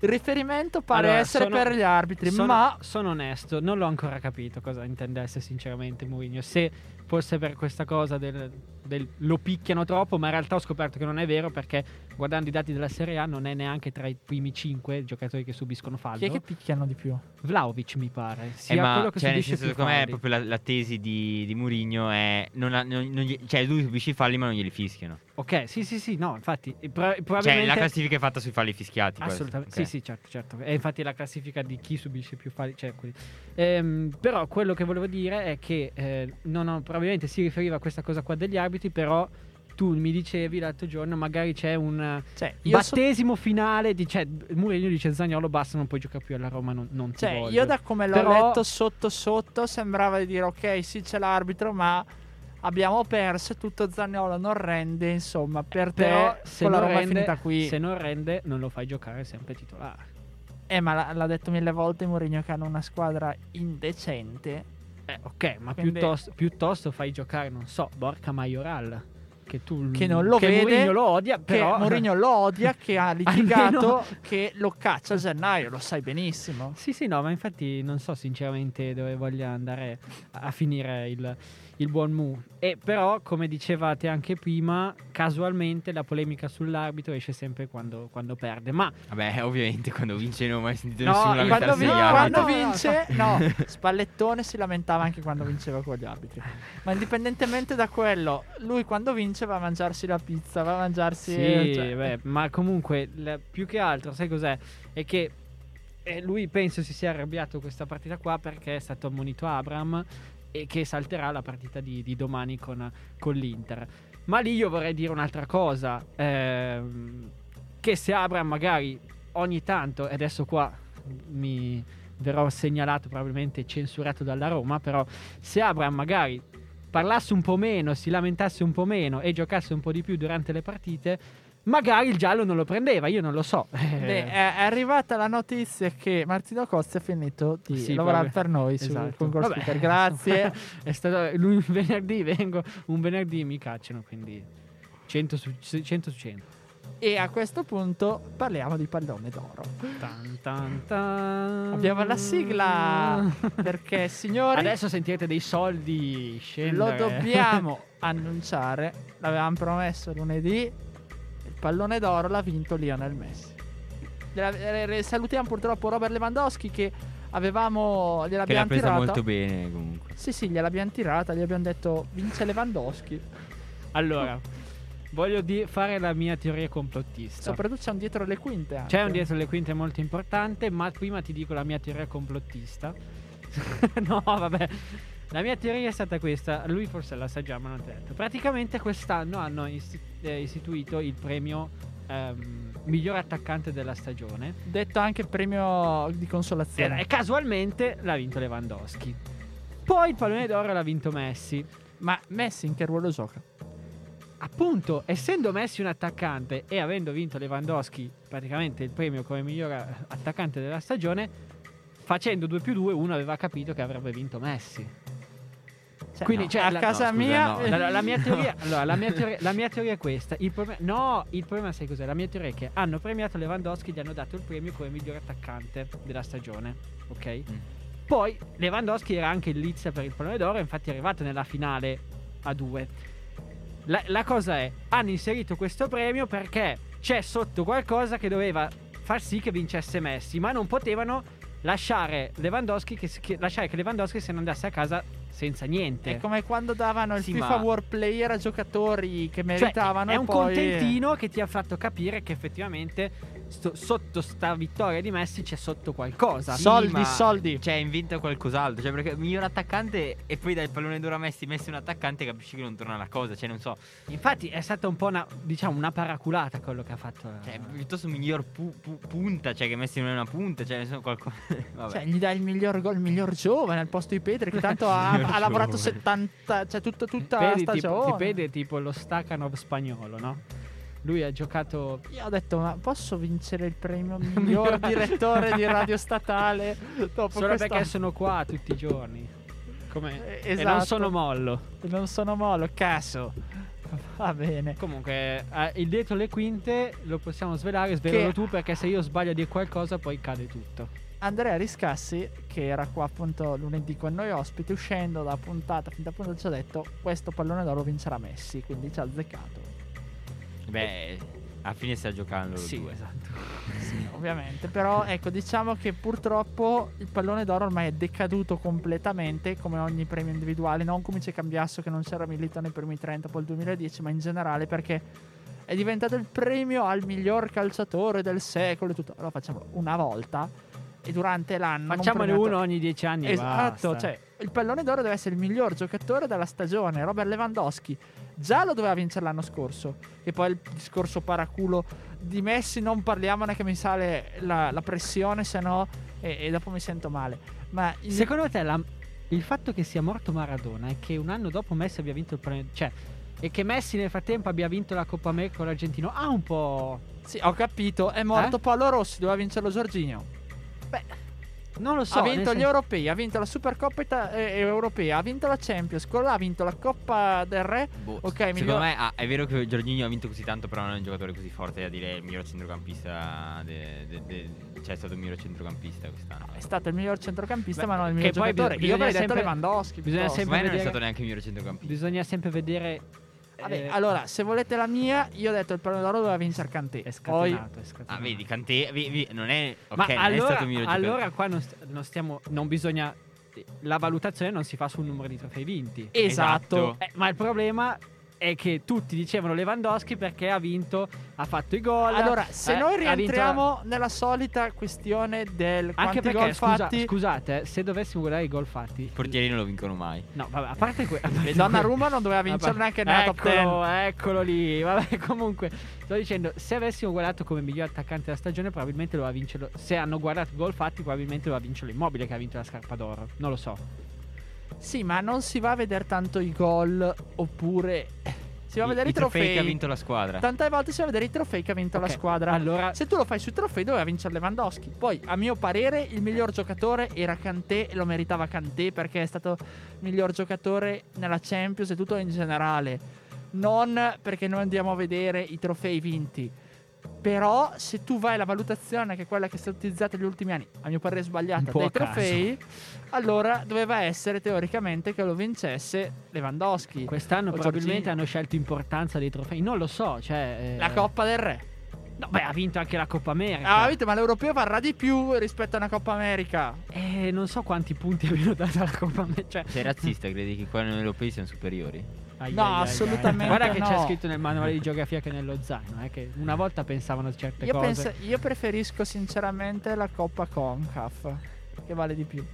Il riferimento pare Allora, essere sono- per gli arbitri, sono, ma sono onesto, non l'ho ancora capito cosa intendesse sinceramente Mourinho. Se fosse per questa cosa del, del- lo picchiano troppo, ma in realtà ho scoperto che non è vero perché guardando i dati della Serie A non è neanche tra i primi 5 giocatori che subiscono fallo. chi è che picchiano di più? Vlaovic mi pare. Eh, Sia ma quello che cioè, nel subisce senso, più secondo me, falli. proprio la, la tesi di, di Mourinho è. Non ha- non- non gli- cioè, lui subisce i falli, ma non glieli fischiano. Ok, sì, sì, sì, no, infatti, eh, pro- Cioè, probabilmente la classifica è fatta sui falli fischiati. Assolutamente, Ok. sì, sì, certo, certo. E infatti la classifica di chi subisce più falli, cioè quelli. Ehm, però quello che volevo dire è che eh, non ho- probabilmente si riferiva a questa cosa qua degli arbitri, però tu mi dicevi l'altro giorno magari c'è un Cioè, io, so- battesimo finale, di, cioè Mourinho dice Zagnolo basta, non puoi giocare più alla Roma, non, non ti cioè, voglio. io da come l'ho Però- letto sotto sotto sembrava di dire ok, sì c'è l'arbitro, ma abbiamo perso tutto Zaniolo non rende, insomma, per Però te se non, rende, se non rende non lo fai giocare sempre titolare. Eh, ma l'ha, l'ha detto mille volte Mourinho che hanno una squadra indecente. Eh, ok, ma Quindi- piuttosto, piuttosto fai giocare, non so, Borca Majoral. Che tu Che non lo che vede, Mourinho lo odia, Che però Mourinho lo odia, che ha [LAUGHS] litigato, che lo caccia a gennaio, lo sai benissimo. Sì, sì, no, ma infatti non so sinceramente dove voglia andare a finire il, il buon Mu. E però, come dicevate anche prima, casualmente la polemica sull'arbitro esce sempre quando, quando perde. Ma Vabbè, ovviamente quando vince non ho mai sentito No, nessuno quando lamentarsi Quando, degli vi- no, arbitri. quando vince, no, [LAUGHS] Spallettone si lamentava anche quando vinceva con gli arbitri. Ma indipendentemente da quello, lui quando vince va a mangiarsi la pizza, va a mangiarsi. sì, cioè- beh, ma comunque la- più che altro, sai cos'è? È che eh, lui penso si sia arrabbiato questa partita qua perché è stato ammonito Abram e che salterà la partita di, di domani con, con l'Inter. Ma lì io vorrei dire un'altra cosa. ehm, che se Abram magari ogni tanto, e adesso qua mi verrò segnalato, probabilmente censurato dalla Roma, però se Abram magari parlasse un po' meno, si lamentasse un po' meno e giocasse un po' di più durante le partite, magari il giallo non lo prendeva, io non lo so. Beh, [LAUGHS] è, arrivata la notizia che Martino Costa è finito di Sì, lavorare proprio. per noi Esatto. con Goal Vabbè. Grazie. [LAUGHS] è stato lui venerdì vengo, un venerdì mi cacciano, quindi 100 su 100. Su 100. e a questo punto parliamo di pallone d'oro. Tan, tan, tan. Abbiamo la sigla [LAUGHS] perché, signori, Adesso sentirete dei soldi lo scendere. dobbiamo annunciare. L'avevamo promesso lunedì. Pallone d'oro l'ha vinto Lionel Messi. Eh, Salutiamo purtroppo Robert Lewandowski che avevamo Che l'ha gliel'abbiamo presa tirata. molto bene comunque. Sì, sì, gliel'abbiamo tirata, gli abbiamo detto vince Lewandowski. Allora, voglio di- fare la mia teoria complottista. Soprattutto c'è un dietro le quinte. Anche. C'è un dietro le quinte molto importante, ma prima ti dico la mia teoria complottista. [LAUGHS] no, vabbè. La mia teoria è stata questa, lui forse la sa già, ma non te l'ho detto. Praticamente quest'anno hanno eh, istituito il premio ehm, miglior attaccante della stagione Detto anche premio di consolazione. e casualmente l'ha vinto Lewandowski. Poi il pallone d'oro l'ha vinto Messi. Ma Messi in che ruolo gioca? Appunto, essendo Messi un attaccante e avendo vinto Lewandowski praticamente il premio come miglior eh, attaccante della stagione, facendo 2 più 2 uno aveva capito che avrebbe vinto Messi. Cioè, Quindi, no, cioè, a la- casa no, scusa, mia... no. [LAUGHS] La, la- la mia teoria, [LAUGHS] allora, la, mia teoria, la mia teoria è questa. Il problema, no, il problema sai cos'è? La mia teoria è che hanno premiato Lewandowski gli hanno dato il premio come miglior attaccante della stagione. Ok? Mm. Poi Lewandowski era anche in lizza per il pallone d'oro, infatti è arrivato nella finale a due. La, la cosa è, hanno inserito questo premio perché c'è sotto qualcosa che doveva far sì che vincesse Messi, ma non potevano lasciare Lewandowski che, che- lasciare che Lewandowski se ne andasse a casa senza niente. È come quando davano il Sì, FIFA ma- World Player a giocatori che Cioè, meritavano è e un poi- contentino che ti ha fatto capire che effettivamente sto- sotto sta vittoria di Messi c'è sotto qualcosa. Sì, Soldi, ma- soldi. Cioè, inventa qualcos'altro. Cioè, perché miglior attaccante e poi dai il pallone d'oro a Messi, Messi un attaccante, capisci che non torna la cosa. Cioè, non so. Infatti è stata un po' una, diciamo, una paraculata quello che ha fatto. Cioè, piuttosto miglior pu- pu- punta. Cioè, che Messi non è una punta. Cioè, nessuno qualcosa. [LAUGHS] Vabbè. Cioè, gli dai il miglior gol, il miglior giovane al posto di Pedri, che tanto ha, [LAUGHS] ha lavorato giovane. 70, cioè tutta, tutta la Vedi, tipo, stagione. ti vede tipo lo Stakhanov spagnolo, no? Lui ha giocato Io ho detto, ma posso vincere il premio [LAUGHS] miglior direttore di [LAUGHS] radio statale dopo solo questa- perché sono qua tutti i giorni. Come... Eh, E non esatto. sono mollo. Non sono molo, caso. Va bene. Comunque, eh, il dietro le quinte lo possiamo svelare, svelalo Che- tu perché se io sbaglio a dire qualcosa poi cade tutto. Andrea Riscassi, che era qua appunto lunedì con noi ospiti, uscendo da puntata fin da punto ci ha detto questo pallone d'oro vincerà Messi, quindi ci ha azzeccato. Beh, alla fine sta giocando loro due. esatto. [LAUGHS] Sì, ovviamente, però ecco, diciamo che purtroppo il pallone d'oro ormai è decaduto completamente come ogni premio individuale, non come c'è Cambiasso che non c'era Milito nei primi 30 poi il 2010, ma in generale perché è diventato il premio al miglior calciatore del secolo e tutto. Allora facciamolo una volta e durante l'anno Facciamone uno ogni dieci anni. Esatto, cioè il pallone d'oro deve essere il miglior giocatore della stagione. Robert Lewandowski già lo doveva vincere l'anno scorso. E poi il discorso paraculo di Messi, non parliamone che mi sale la, la pressione, se no, e, e dopo mi sento male. Ma il- Secondo te la- il fatto che sia morto Maradona e che un anno dopo Messi abbia vinto il premio, cioè, e che Messi nel frattempo abbia vinto la Coppa America con l'Argentino, ha un po'. sì, ho capito, è morto Eh? Paolo Rossi, doveva vincerlo Giorginio. Non lo so. ha vinto gli senso- europei, ha vinto la Supercoppa ita- eh, europea, ha vinto la Champions, quello là ha vinto la Coppa del Re. Boh, Ok, secondo miglior- me ah, è vero che Giorginio ha vinto così tanto, però non è un giocatore così forte da dire il miglior centrocampista. de- de- de- cioè, è stato il miglior centrocampista quest'anno. È stato il miglior centrocampista, Beh, ma non il miglior giocatore. bisogna Io avrei detto sempre- Lewandowski. bisogna piuttosto. Secondo me non è stato neanche il miglior centrocampista. Bisogna sempre vedere. Vabbè, eh, allora, se volete la mia, io ho detto il pallone d'oro doveva vincere Kanté. È Poi, scatenato, è scatenato. Ah, vedi, Kanté vi- vi- non è. Ok, Ma non è allora, stato il miglior giocatore. allora qua non, st- non stiamo. Non bisogna. La valutazione non si fa sul numero di trofei vinti. esatto. Eh, ma il problema è che tutti dicevano Lewandowski perché ha vinto, ha fatto i gol. Allora, se eh, noi ha vinto la- rientriamo nella solita questione del Anche quanti perché, gol scusa- fatti, scusate, eh, se dovessimo guardare i gol fatti, I portieri non lo vincono mai. no, vabbè, a parte que- a parte e Donnarumma non doveva [LAUGHS] vincere neanche nella top 10. eccolo, Eccolo lì, vabbè, [LAUGHS] comunque, sto dicendo, se avessimo guardato come miglior attaccante della stagione, probabilmente doveva vincerlo. Se hanno guardato i gol fatti, probabilmente doveva vincerlo Immobile che ha vinto la scarpa d'oro. Non lo so. Sì, ma non si va a vedere tanto i gol oppure si va a vedere i, i trofei che ha trofei. vinto la squadra. Tante volte si va a vedere i trofei che ha vinto Ok, la squadra. Allora, Se tu lo fai sui trofei doveva vincere Lewandowski. Poi, a mio parere, il miglior giocatore era Kanté e lo meritava Kanté perché è stato il miglior giocatore nella Champions e tutto in generale. Non perché noi andiamo a vedere i trofei vinti. Però, se tu vai alla valutazione, che è quella che è stata utilizzata negli ultimi anni, a mio parere sbagliata, dei trofei, allora doveva essere teoricamente che lo vincesse Lewandowski. quest'anno probabilmente hanno scelto importanza dei trofei. Non lo so, cioè. eh, La Coppa del Re. No, beh, ha vinto anche la Coppa America. Ah, avete, ma l'europeo varrà di più rispetto a una Coppa America. Eh, non so quanti punti abbiano dato alla Coppa America. Cioè, Sei razzista, credi che qua negli europei siano superiori? Ai, No, ai, ai, assolutamente Guarda che c'è no. scritto nel manuale di geografia che nello zaino, eh, che una volta pensavano a certe Io, cose. penso- io preferisco sinceramente la Coppa Concaf, che vale di più.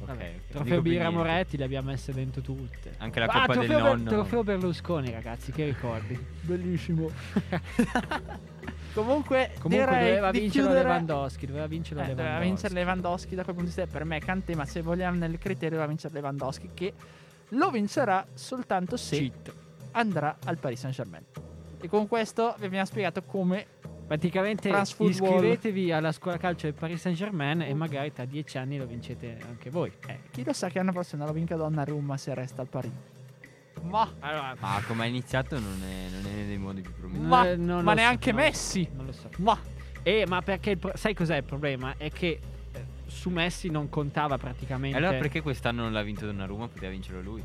Ok, Vabbè, ok. Trofeo Birra. Moretti le abbiamo messe dentro tutte. Anche la Ah, Coppa del trofeo, Ber- Nonno. trofeo Berlusconi, ragazzi, che ricordi? [LAUGHS] Bellissimo. [LAUGHS] Comunque, Comunque direi doveva di vincere chiudere... Lewandowski, doveva vincere Eh, doveva Lewandowski. vincere Lewandowski da quel punto di vista. Per me Kanté, ma se vogliamo nel criterio doveva vincere Lewandowski, che lo vincerà soltanto se Cheat. andrà al Paris Saint Germain. E con questo vi abbiamo spiegato come Praticamente iscrivetevi alla scuola calcio del Paris Saint Germain e magari tra dieci anni lo vincete anche voi. eh, chi lo sa che l'anno prossimo lo vinca Donnarumma se resta al Paris. Ma, Allora, Ma come ha iniziato non è, non è dei modi più promettenti. ma, Eh, non ma neanche so, Messi. non lo so. Ma Eh, ma perché il pro- sai cos'è il problema? È che su Messi non contava praticamente. Allora perché quest'anno non l'ha vinto Donnarumma? Poteva vincerlo lui.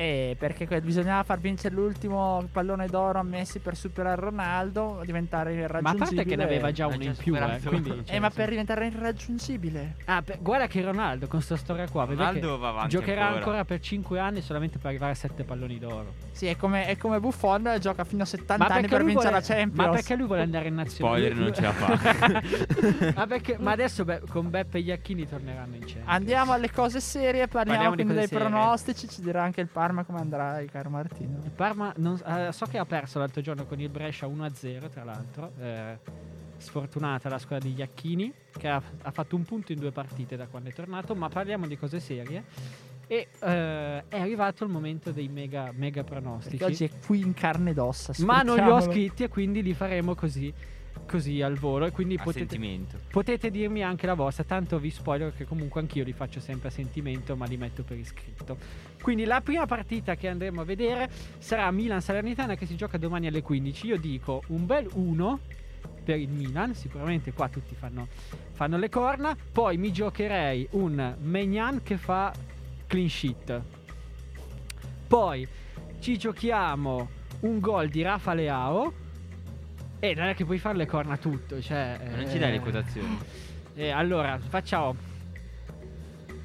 Eh, perché bisognava far vincere l'ultimo pallone d'oro a Messi per superare Ronaldo, diventare Ma a irraggiungibile. parte che ne aveva già uno già in più, eh, quindi, Eh, cioè, ma sì. per diventare irraggiungibile. Ah, per- guarda che Ronaldo con sta storia qua, Ronaldo che va avanti giocherà ancora. ancora. per 5 anni solamente per arrivare a 7 palloni d'oro. Sì, è come, è come Buffon, gioca fino a 70 anni per vincere vuole- la Champions. Ma perché lui vuole andare in nazionale? Spoiler, non ce la fa. [LAUGHS] ma, perché- ma [LAUGHS] adesso be- con Beppe e Iacchini torneranno in Champions. Andiamo alle cose serie, parliamo, Parliamo di quindi dei serie. pronostici, ci dirà anche il Parma come andrà il caro Martino. Il Parma non- eh, so che ha perso l'altro giorno con il Brescia 1-0, tra l'altro. eh, sfortunata la squadra di Iacchini, che ha, ha fatto un punto in due partite da quando è tornato. Ma parliamo di cose serie. E eh, è arrivato il momento dei mega, mega pronostici. Perché oggi è qui in carne ed ossa. ma non li ho scritti e quindi li faremo così. Così al volo e quindi potete, potete dirmi anche la vostra, tanto vi spoiler che comunque anch'io li faccio sempre a sentimento, ma li metto per iscritto. Quindi la prima partita che andremo a vedere sarà Milan-Salernitana che si gioca domani alle 15. Io dico un bel 1 per il Milan, sicuramente qua tutti fanno, fanno le corna. Poi mi giocherei un Megnan che fa clean sheet. Poi ci giochiamo un gol di Rafa Leao. E non è che puoi fare le corna tutto, cioè... Non ci dai le eh, quotazioni. eh, allora, facciamo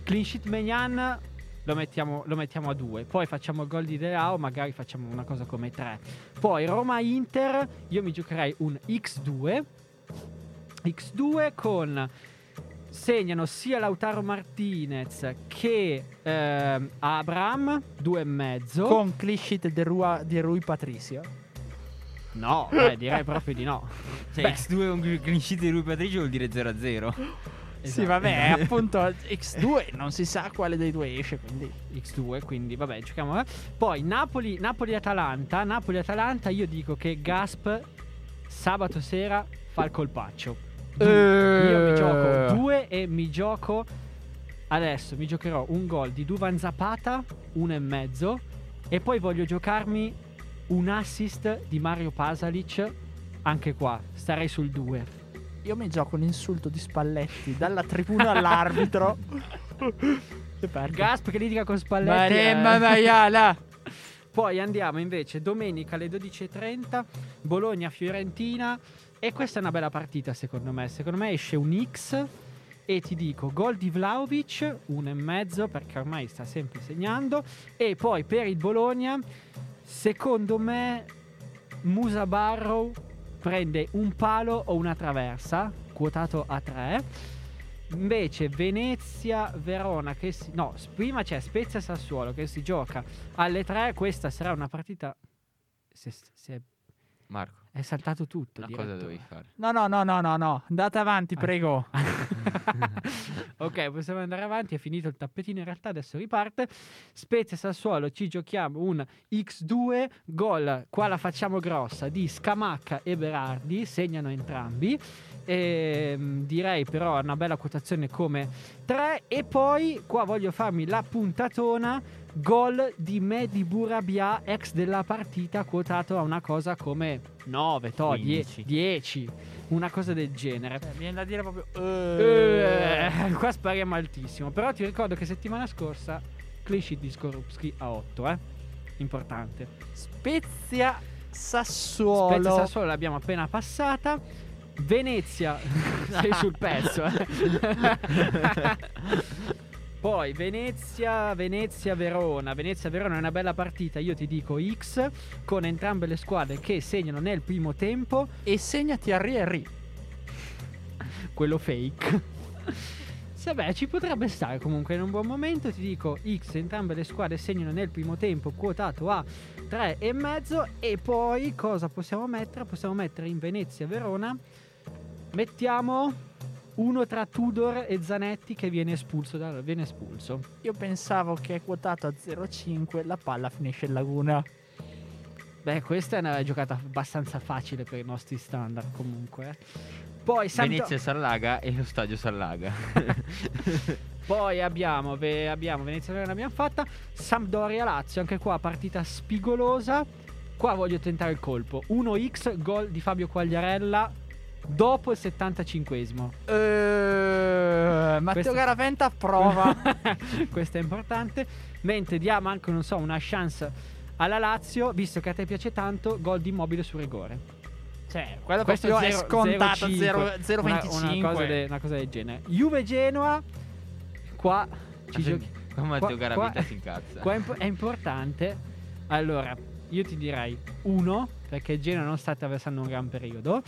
clean sheet Megnan lo mettiamo, lo mettiamo a 2. Poi facciamo il gol di Leao, magari facciamo una cosa come 3. Poi Roma-Inter, io mi giocherei un X2. X2 con segnano sia Lautaro Martinez che ehm, Abram, 2,5. Con di, Rua- di Rui Patricio. No, beh, direi proprio di no. Cioè, Beh. X2 con clean sheet di Rui Patricio vuol dire 0-0. Sì, Esatto. vabbè, [LAUGHS] appunto X2 non si sa quale dei due esce, quindi X2, quindi vabbè, giochiamo. eh. Poi Napoli, Napoli-Atalanta. Napoli-Atalanta, io dico che Gasp sabato sera fa il colpaccio. Du- Io mi gioco due e mi gioco. Adesso mi giocherò un gol di Duvan Zapata, uno e mezzo. E poi voglio giocarmi un assist di Mario Pasalic. Anche qua, starei sul 2. Io mi gioco un insulto di Spalletti dalla tribuna all'arbitro. [LAUGHS] e perdo. Gasp che litiga con Spalletti. Maremma eh. maiala. [LAUGHS] Poi andiamo invece domenica alle 12.30, Bologna-Fiorentina. E questa è una bella partita secondo me. Secondo me esce un X e ti dico gol di Vlaovic, uno e mezzo perché ormai sta sempre segnando. E poi per il Bologna, secondo me Musa Barrow prende un palo o una traversa, quotato a 3. Invece Venezia Verona che si no, prima c'è Spezia Sassuolo che si gioca alle 3, questa sarà una partita si è- Marco, è saltato tutto, una cosa dovevi fare. No, no, no, no, no, no. Andate avanti, Ah. prego. [LAUGHS] ok, possiamo andare avanti. È finito il tappetino. In realtà adesso riparte. Spezia Sassuolo. Ci giochiamo un X2 gol. Qua la facciamo grossa di Scamacca e Berardi. Segnano entrambi. Ehm, direi però una bella quotazione come 3. E poi qua voglio farmi la puntatona. Gol di Medi Burabia, ex della partita, quotato a una cosa come 9, to, 15. 10, una cosa del genere. Cioè, viene da dire proprio. Eh, qua spariamo altissimo. Però ti ricordo che settimana scorsa sheet di Skorupski a 8, eh. Importante. Spezia Sassuolo. Spezia Sassuolo l'abbiamo appena passata. Venezia, [LAUGHS] sei sul pezzo. eh. [LAUGHS] Poi Venezia, Venezia, Verona. Venezia, Verona è una bella partita. Io ti dico X con entrambe le squadre che segnano nel primo tempo. E segnati a Henry. quello fake. Se beh, ci potrebbe stare comunque in un buon momento. Ti dico X, entrambe le squadre segnano nel primo tempo, quotato a 3 e mezzo. E poi cosa possiamo mettere? Possiamo mettere in Venezia Verona. Mettiamo uno tra Tudor e Zanetti che viene espulso. Da, viene espulso. Io pensavo che quotato a 0,5 la palla finisce in laguna. Beh, questa è una giocata abbastanza facile per i nostri standard comunque. Poi Sampdo- Venezia s'allaga e lo stadio s'allaga. [LAUGHS] Poi abbiamo, ve- abbiamo Venezia Verona l'abbiamo fatta. Sampdoria Lazio, anche qua partita spigolosa. Qua voglio tentare il colpo. 1x gol di Fabio Quagliarella dopo il 75esimo. Eh, Matteo Questo- Garaventa prova. [LAUGHS] Questo è importante. Mentre diamo anche, non so, una chance alla Lazio, visto che a te piace tanto, gol di immobile su rigore. cioè, quello Questo proprio è zero- scontato 0,5, 0,25. Una, una cosa de- una cosa del genere. Juve Genoa, qua ci giochi. Qua Matteo qua- si incazza. Qua è, imp- è importante. Allora, io ti direi uno, perché il Genoa non sta attraversando un gran periodo.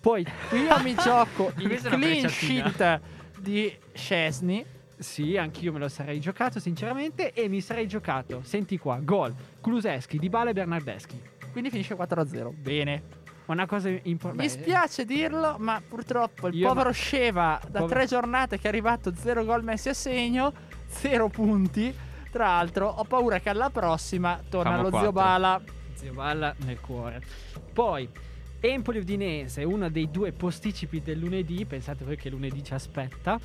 Poi, Io mi [LAUGHS] gioco il clean sheet di Scesni. sì, anch'io me lo sarei giocato, sinceramente. E mi sarei giocato, senti qua, gol, Kuluseschi, Dybala e Bernardeschi. Quindi finisce 4-0. Bene. Una cosa importante. Mi spiace dirlo, ma purtroppo il Io- povero Sceva da Pover- tre giornate che è arrivato 0 gol messi a segno, 0 punti. Tra l'altro, ho paura che alla prossima torna Famo lo quattro. zio Bala. Zio Balla nel cuore. Poi Empoli Udinese, uno dei due posticipi del lunedì. Pensate voi che lunedì ci aspetta.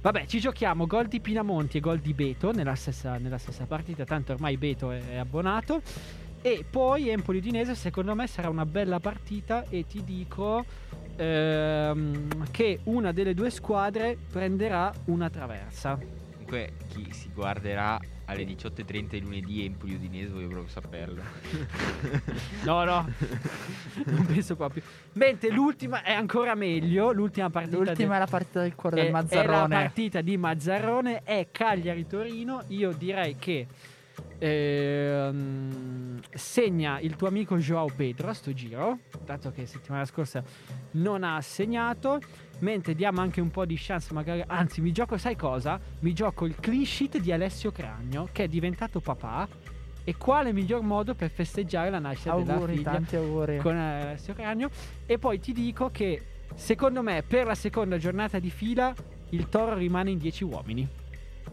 Vabbè, ci giochiamo gol di Pinamonti e gol di Beto nella stessa, nella stessa partita. Tanto ormai Beto è, è abbonato. E poi Empoli Udinese, secondo me, sarà una bella partita. E ti dico ehm, che una delle due squadre prenderà una traversa. Comunque, chi si guarderà alle 18.30 di lunedì Empoli Udinese, voglio proprio saperlo. [LAUGHS] No, no, [LAUGHS] non penso proprio. Mentre l'ultima è ancora meglio. L'ultima partita L'ultima del- è la partita del cuore è, del è la Mazzarrone. partita di Mazzarrone. È Cagliari-Torino. Io direi che ehm, segna il tuo amico Joao Pedro a sto giro, dato che settimana scorsa non ha segnato. Mentre diamo anche un po' di chance, magari. Anzi, mi gioco, sai cosa? Mi gioco il clean sheet di Alessio Cragno, che è diventato papà. E quale miglior modo per festeggiare la nascita della Auguri, figlia tanti auguri. con Alessio Cragno. E poi ti dico che, secondo me, per la seconda giornata di fila, il toro rimane in 10 uomini.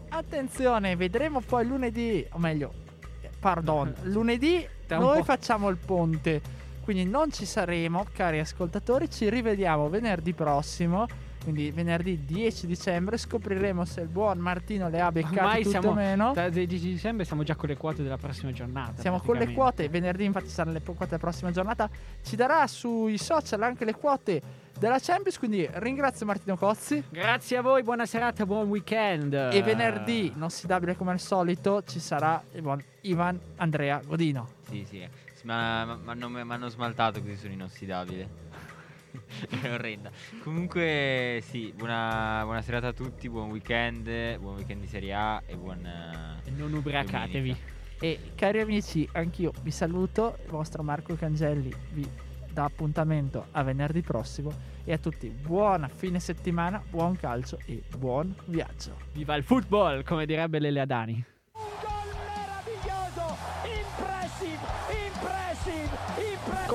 Attenzione, vedremo poi lunedì, o meglio, eh, pardon, [LAUGHS] lunedì noi facciamo il ponte, quindi non ci saremo, cari ascoltatori, ci rivediamo venerdì prossimo, quindi venerdì 10 dicembre, scopriremo se il buon Martino le ha beccate Ormai tutto siamo, o meno. da 10 dicembre siamo già con le quote della prossima giornata. Siamo con le quote, venerdì infatti saranno le quote della prossima giornata. Ci darà sui social anche le quote della Champions, quindi ringrazio Martino Cozzi. Grazie a voi, buona serata, buon weekend. E venerdì, inossidabile come al solito, ci sarà il buon Ivan Andrea Godino. Sì, sì. Ma mi hanno smaltato così sono inossidabile. [LAUGHS] È orrenda. Comunque, sì, buona, buona serata a tutti, buon weekend, buon weekend di Serie A e buon... eh, E non ubriacatevi. domenica. E cari amici, anch'io vi saluto. Il vostro Marco Cangelli vi dà appuntamento a venerdì prossimo. E a tutti buona fine settimana, buon calcio e buon viaggio. Viva il football, come direbbe Lele Adani.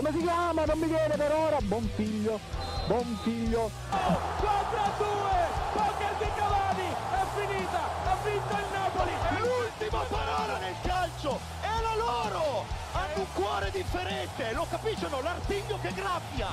Come si chiama? Non mi viene per ora. Buon figlio. Buon figlio. 4 a 2, poker di Cavani, è finita, ha vinto il Napoli. L'ultima parola nel calcio è la loro! Hanno un cuore differente, lo capiscono? L'artiglio che graffia!